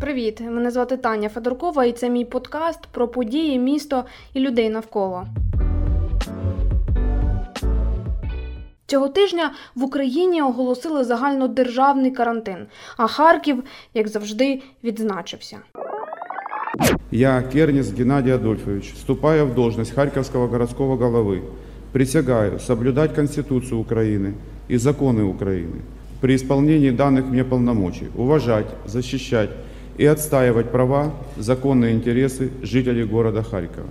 Привіт! Мене звати Таня Федоркова, і це мій подкаст про події, місто і людей навколо. Цього тижня в Україні оголосили загальнодержавний карантин, а Харків, як завжди, відзначився. Я, Кернис Геннадий Адольфович, вступая в должность Харьковского городского головы, присягаю соблюдать Конституцию Украины и законы Украины, при исполнении данных мне полномочий, уважать, защищать и отстаивать права, законные интересы жителей города Харькова.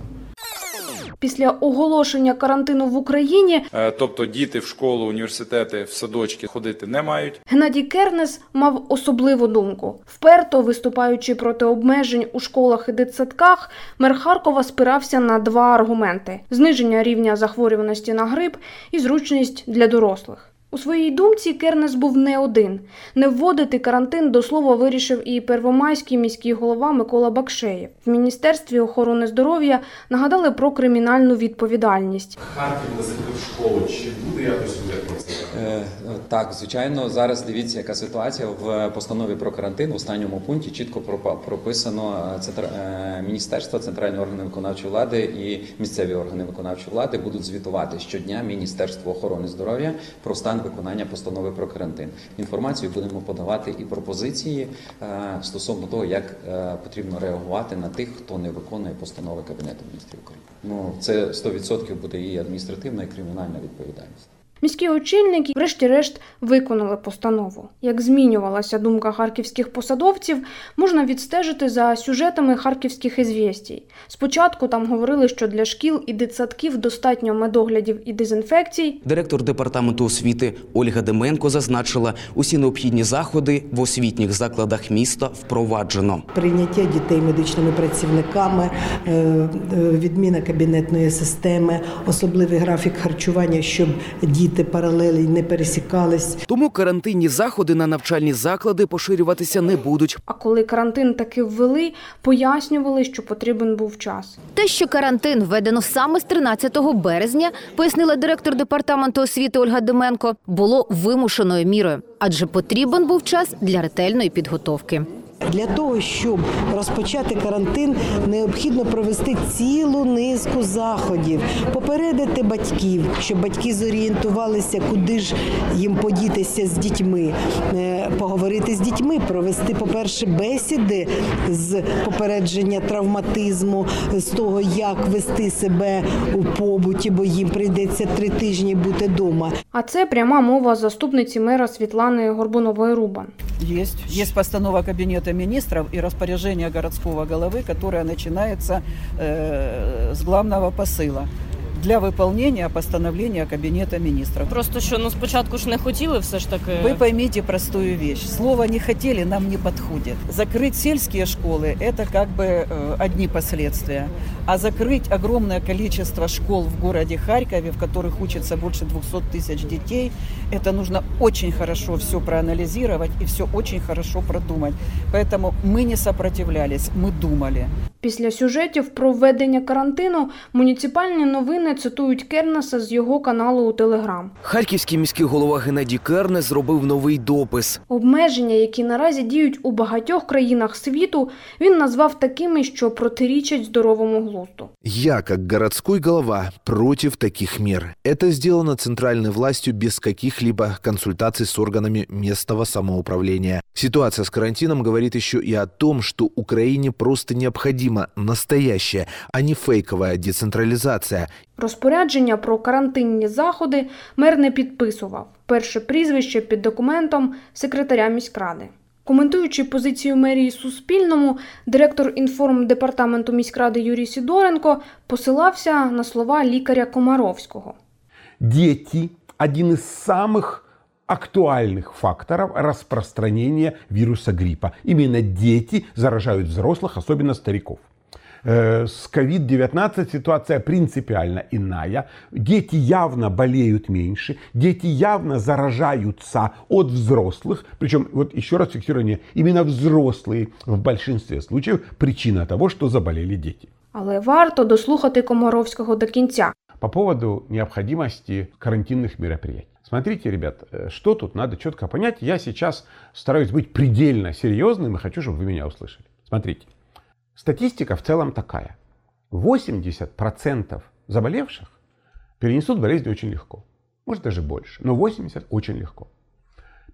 Після оголошення карантину в Україні Е, Тобто діти в школу, університети, в садочки ходити не мають. Геннадій Кернес мав особливу думку. Вперто виступаючи проти обмежень у школах і дитсадках, мер Харкова спирався на два аргументи: зниження рівня захворюваності на грип і зручність для дорослих. У своїй думці Кернес був не один. Не вводити карантин до слова вирішив і первомайський міський голова Микола Бакшеєв. В міністерстві охорони здоров'я нагадали про кримінальну відповідальність. Харків не закрив школу. Чи буде якось уряд Так, звичайно, зараз дивіться, яка ситуація в постанові про карантин в останньому пункті чітко прописано е, центр... е, міністерство, центральні органи виконавчої влади і місцеві органи виконавчої влади будуть звітувати щодня Міністерство охорони здоров'я про стан виконання постанови про карантин. Інформацію будемо подавати і пропозиції е, стосовно того, як е, потрібно реагувати на тих, хто не виконує постанови Кабінету міністрів України. Ну це 100% буде і адміністративна, і кримінальна відповідальність. Міські очільники, врешті-решт, виконали постанову. Як змінювалася думка харківських посадовців, можна відстежити за сюжетами харківських ізвєстій. Спочатку там говорили, що для шкіл і дитсадків достатньо медоглядів і дезінфекцій. Директор департаменту освіти Ольга Деменко зазначила, усі необхідні заходи в освітніх закладах міста впроваджено. Прийняття дітей медичними працівниками, е, е, відміна кабінетної системи, особливий графік харчування, щоб діти паралелі не пересікались. Тому карантинні заходи на навчальні заклади поширюватися не будуть. А коли карантин таки ввели, пояснювали, що потрібен був час. Те, що карантин введено саме з 13 березня, пояснила директор департаменту освіти Ольга Деменко, було вимушеною мірою, адже потрібен був час для ретельної підготовки. Для того, щоб розпочати карантин, необхідно провести цілу низку заходів, попередити батьків, щоб батьки зорієнтувалися, куди ж їм подітися з дітьми, е, поговорити з дітьми, провести, по-перше, бесіди з попередження травматизму, з того, як вести себе у побуті, бо їм прийдеться три тижні бути вдома. А це пряма мова заступниці мера Світлани Горбунової Рубан. Есть. Есть постанова Кабинета министров и распоряжение городского головы, которое начинается э, с главного посыла Для выполнения постановления Кабинета министров. Просто що ну спочатку ж не хотіли все ж таки. Вы поймите простую вещь. Слово «не хотели» нам не подходит. Закрыть сельские школы – это как бы э, одни последствия. А закрыть огромное количество школ в городе Харькове, в которых учатся больше 200 тысяч детей, это нужно очень хорошо все проанализировать и все очень хорошо продумать. Поэтому мы не сопротивлялись, мы думали. Після сюжетів про введення карантину муніципальні новини цитують Кернеса з його каналу у Телеграм. Харківський міський голова Геннадій Керне зробив новий допис. Обмеження, які наразі діють у багатьох країнах світу, він назвав такими, що протирічать здоровому глузду. Я, как городской голова, против таких мер. Это сделано центральной властью без каких-либо консультаций с органами местного самоуправления. Ситуация с карантином говорит еще и о том, что Украине просто необходима настоящая, а не фейковая децентрализация. Розпорядження про карантинні заходи мер не підписував. Перше прізвище під документом секретаря міськради. Коментуючи позицію мерії Суспільному, директор інформдепартаменту міськради Юрій Сідоренко посилався на слова лікаря Комаровського. Дети – один из самых актуальных факторов распространения вируса гриппа. Именно дети заражают взрослых, особенно стариков. Э, С COVID-19 ситуация принципиально иная. Дети явно болеют меньше, дети явно заражаются от взрослых. Причем, вот еще раз фиксирование, именно взрослые в большинстве случаев причина того, что заболели дети. Але варто дослухати Комаровського до кінця. По поводу необходимости карантинных мероприятий. Смотрите, ребят, э, что тут надо четко понять. Я сейчас стараюсь быть предельно серьезным и хочу, чтобы вы меня услышали. Смотрите, статистика в целом такая. 80% заболевших перенесут болезнь очень легко. Может даже больше, но 80% очень легко.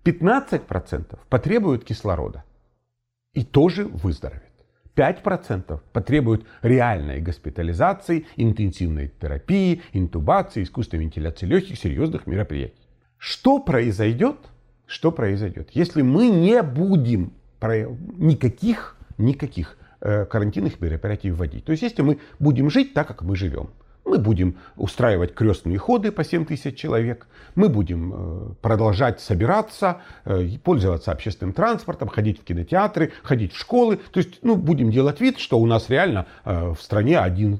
15% потребуют кислорода и тоже выздоровеют. 5% потребуют реальной госпитализации, интенсивной терапии, интубации, искусственной вентиляции легких, серьезных мероприятий. Что произойдет? Что произойдет, если мы не будем никаких, никаких э, карантинных мероприятий вводить? То есть, если мы будем жить так, как мы живем, мы будем устраивать крестные ходы по 7 тысяч человек, мы будем э, продолжать собираться, э, пользоваться общественным транспортом, ходить в кинотеатры, ходить в школы. То есть, ну, будем делать вид, что у нас реально в стране один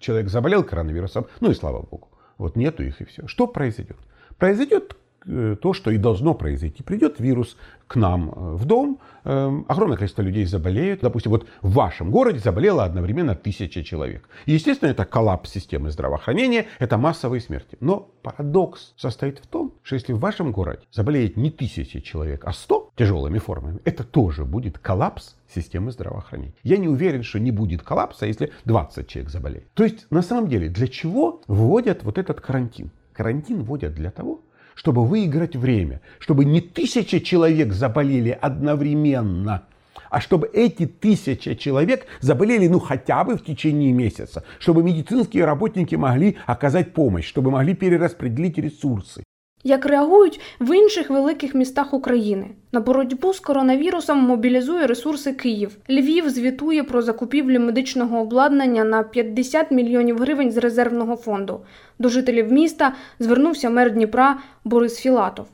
человек заболел коронавирусом, ну и слава богу. Вот нету их и все. Что произойдет? Произойдет э, то, что и должно произойти. Придет вирус к нам э, в дом, э, огромное количество людей заболеют. Допустим, вот в вашем городе заболело одновременно тысяча человек. Естественно, это коллапс системы здравоохранения, это массовые смерти. Но парадокс состоит в том, что если в вашем городе заболеет не тысяча человек, а сто тяжелыми формами, это тоже будет коллапс системы здравоохранения. Я не уверен, что не будет коллапса, если 20 человек заболеет. То есть, на самом деле, для чего вводят вот этот карантин? Карантин вводят для того, чтобы выиграть время, чтобы не тысячи человек заболели одновременно, а чтобы эти тысячи человек заболели ну хотя бы в течение месяца, чтобы медицинские работники могли оказать помощь, чтобы могли перераспределить ресурсы. Як реагують в інших великих містах України на боротьбу з коронавірусом мобілізує ресурси Київ. Львів звітує про закупівлю медичного обладнання на 50 мільйонів гривень з резервного фонду. До жителів міста звернувся мер Дніпра Борис Філатов.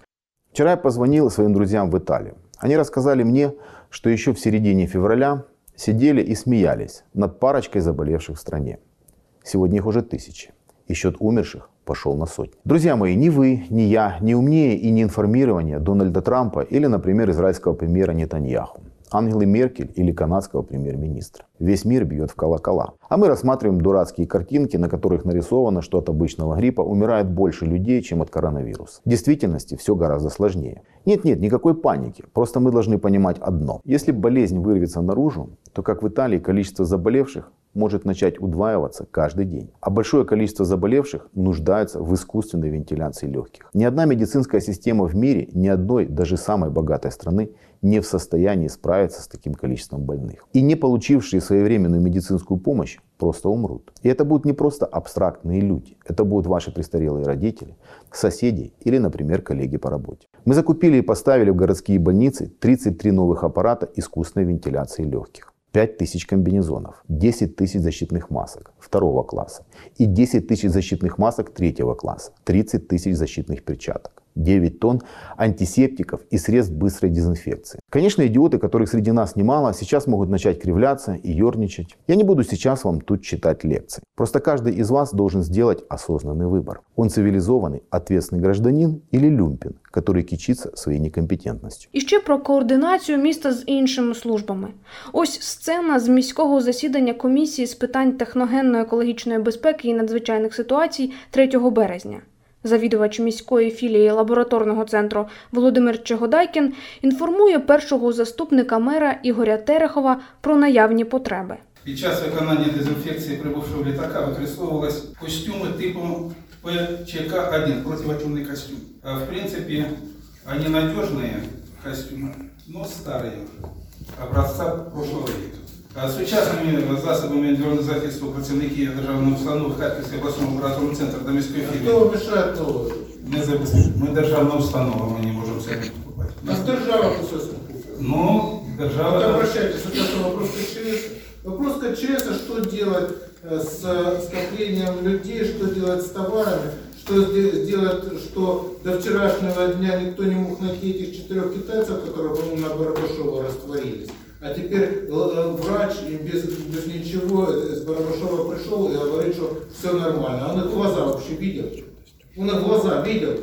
Вчера я позвонил своим друзьям в Италию. Они рассказали мне, что еще в середине февраля сидели и смеялись над парочкой заболевших в стране. Сегодня их уже тысячи. И счет умерших пошел на сотни. Друзья мои, ни вы, ни я не умнее и не информирование Дональда Трампа или, например, израильского премьера Нетаньяху. Ангелы Меркель или канадского премьер-министра. Весь мир бьет в колокола. А мы рассматриваем дурацкие картинки, на которых нарисовано, что от обычного гриппа умирает больше людей, чем от коронавируса. В действительности все гораздо сложнее. Нет-нет, никакой паники. Просто мы должны понимать одно. Если болезнь вырвется наружу, то как в Италии количество заболевших может начать удваиваться каждый день. А большое количество заболевших нуждается в искусственной вентиляции легких. Ни одна медицинская система в мире, ни одной, даже самой богатой страны, не в состоянии справиться с таким количеством больных. И не получившие своевременную медицинскую помощь просто умрут. И это будут не просто абстрактные люди. Это будут ваши престарелые родители, соседи или, например, коллеги по работе. Мы закупили и поставили в городские больницы 33 новых аппарата искусственной вентиляции легких. 5 тысяч комбинезонов, 10 тысяч защитных масок второго класса и 10 тысяч защитных масок третьего класса, 30 тысяч защитных перчаток, 9 тонн антисептиков и средств быстрой дезинфекции. Конечно, идиоты, которых среди нас немало, сейчас могут начать кривляться и ерничать. Я не буду сейчас вам тут читать лекции. Просто каждый из вас должен сделать осознанный выбор. Он цивилизованный, ответственный гражданин или люмпин, который кичится своей некомпетентностью. І ще про координацію міста з іншими службами. Ось сцена з міського засідання комісії з питань техногенно-екологічної безпеки і надзвичайних ситуацій 3 березня. Завідувач міської філії лабораторного центру Володимир Чегодайкін інформує першого заступника мера Ігоря Терехова про наявні потреби. Під час виконання дезінфекції прибувшого літака використовувались костюми типу ПЧК-1, противотемный костюм. А В принципе, они надежные костюмы, но старые уже, образца прошлого века. А Сучасними засобами індивідуального захисту працівники державної установи Харківський обласний лабораторний центр та міської філії. Хто мешает новое? Не забезпечуємо. Ми державна установа, ми не можемо це покупати. А держава кусок купит. Ну, Вот держава... обращайтесь, вот это вопрос к ЧС. Вопрос к ЧС, а что делать э, с скоплением людей, что делать с товарами, что сде- сделать, что до вчерашнего дня никто не мог найти этих четырех китайцев, которые, по-моему, на Барабашова растворились. А теперь э, врач и без, без ничего из Барабашова пришел и говорит, что все нормально. Он их глаза вообще видел? Он их глаза видел?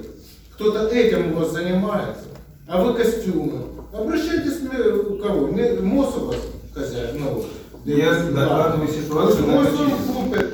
Кто-то этим у вас занимается. А вы костюмы. Обращайтесь к кого? Вас хозяин? Ну, Я докладываю ситуацию на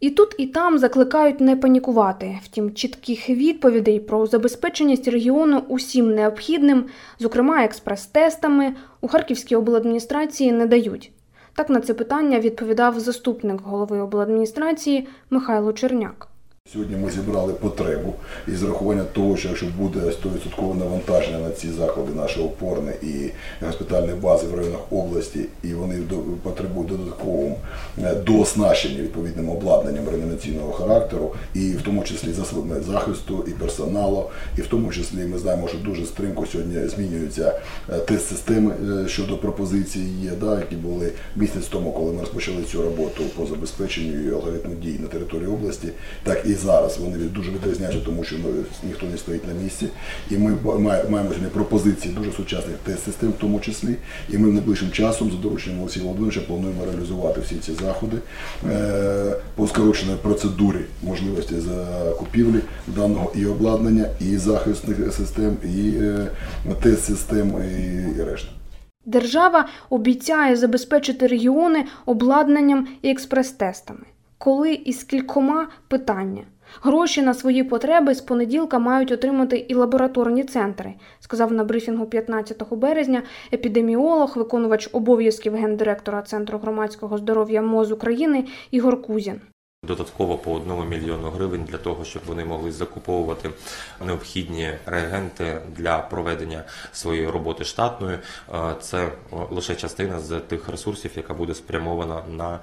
І тут, і там закликають не панікувати. Втім, чітких відповідей про забезпеченість регіону усім необхідним, зокрема експрес-тестами, у Харківській обладміністрації не дають. Так на це питання відповідав заступник голови обладміністрації Михайло Черняк. Сьогодні ми зібрали потребу і з рахування того, що якщо буде 100% навантаження на ці заклади, наші опорні і госпітальні бази в районах області, і вони потребують додаткового е, дооснащення відповідним обладнанням реанімаційного характеру, і в тому числі засобами захисту і персоналу, і в тому числі ми знаємо, що дуже стрімко сьогодні змінюються е, тест-системи е, щодо пропозицій є, да, які були місяць тому, коли ми розпочали цю роботу по забезпеченню і алгоритму дій на території області, так і зараз вони дуже відрізняються, тому що ну, ніхто не стоїть на місці. І ми маємо сьогодні пропозиції дуже сучасних тест-систем, в тому числі. І ми найближчим часом, за дорученням Олексія Володимировича, плануємо реалізувати всі ці заходи е, по скороченій процедурі можливості закупівлі даного і обладнання, і захисних систем, і е, тест-систем, і, і решта. Держава обіцяє забезпечити регіони обладнанням і експрес-тестами. Коли і з кількома питання. Гроші на свої потреби з понеділка мають отримати і лабораторні центри, сказав на брифінгу 15 березня епідеміолог, виконувач обов'язків гендиректора Центру громадського здоров'я МОЗ України Ігор Кузін. Додатково по одному мільйону гривень для того, щоб вони могли закуповувати необхідні реагенти для проведення своєї роботи штатної. Е, Це лише частина з тих ресурсів, яка буде спрямована на е,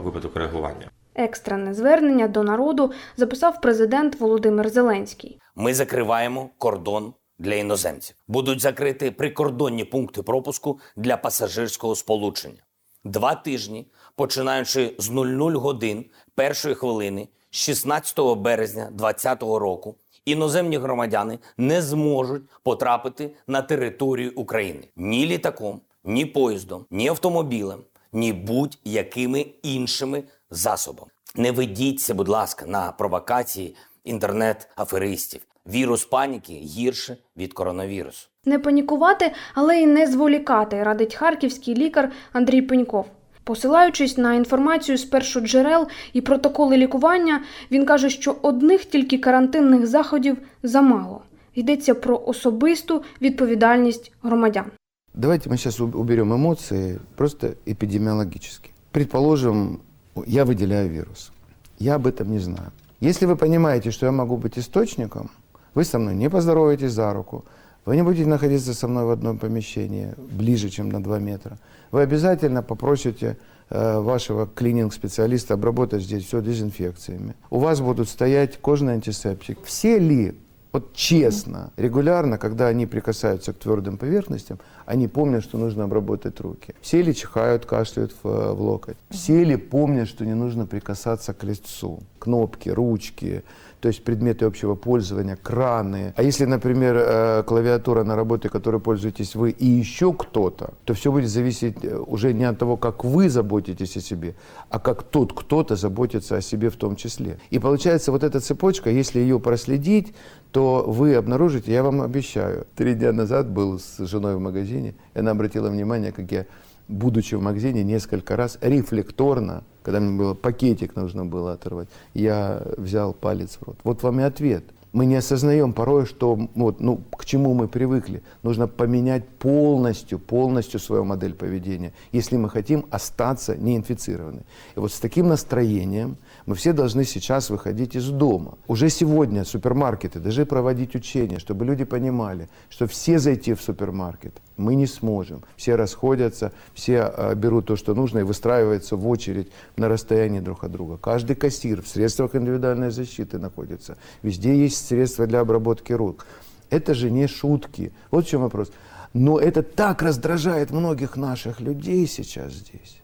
випадок реагування. Екстрене звернення до народу записав президент Володимир Зеленський. Ми закриваємо кордон для іноземців. Будуть закриті прикордонні пункти пропуску для пасажирського сполучення. Два тижні, починаючи з 00 годин першої хвилини, 16 березня 2020 року, іноземні громадяни не зможуть потрапити на територію України ні літаком, ні поїздом, ні автомобілем, ні будь-якими іншими засобами. Не ведіться, будь ласка, на провокації інтернет-аферистів. Вірус паніки гірше від коронавірусу. Не панікувати, але й не зволікати, радить харківський лікар Андрій Пеньков. Посилаючись на інформацію з першоджерел і протоколи лікування, він каже, що одних тільки карантинних заходів замало. Йдеться про особисту відповідальність громадян. Давайте мы сейчас уберем эмоции просто эпидемиологически. Предположим, я выделяю вирус. Я об этом не знаю. Если вы понимаете, что я могу быть источником, Вы со мной не поздороваетесь за руку, вы не будете находиться со мной в одном помещении ближе, чем на 2 метра. Вы обязательно попросите э, вашего клининг-специалиста обработать здесь все дезинфекциями. У вас будут стоять кожный антисептик. Все ли вот честно, регулярно, когда они прикасаются к твердым поверхностям, они помнят, что нужно обработать руки. Все ли чихают, кашляют в, э, в локоть? Все ли помнят, что не нужно прикасаться к лицу? Кнопки, ручки, то есть предметы общего пользования, краны. А если, например, э, клавиатура на работе, которой пользуетесь вы, и еще кто-то, то все будет зависеть э, уже не от того, как вы заботитесь о себе, а как тот кто-то заботится о себе в том числе. И получается вот эта цепочка, если ее проследить, то вы обнаружите, я вам обещаю, три дня назад был с женой в магазине, и она обратила внимание, как я, будучи в магазине, несколько раз рефлекторно, когда мне было пакетик нужно было оторвать, я взял палец в рот. Вот вам и ответ. Мы не осознаем порой, что вот, ну, к чему мы привыкли. Нужно поменять полностью, полностью свою модель поведения, если мы хотим остаться неинфицированы. И вот с таким настроением мы все должны сейчас выходить из дома. Уже сегодня супермаркеты должны проводить учения, чтобы люди понимали, что все зайти в супермаркет мы не сможем. Все расходятся, все э, берут то, что нужно, и выстраиваются в очередь на расстоянии друг от друга. Каждый кассир в средствах индивидуальной защиты находится. Везде есть средства для обработки рук. Это же не шутки. Вот в чем вопрос. Но это так раздражает многих наших людей сейчас здесь.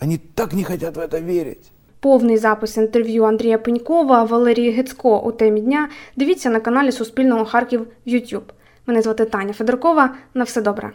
Они так не хотят в это верить. Повний запис інтерв'ю Андрія Пенькова, Валерії Гецько у темі дня дивіться на каналі Суспільного Харків в YouTube. Мене звати Таня Федоркова. На все добре.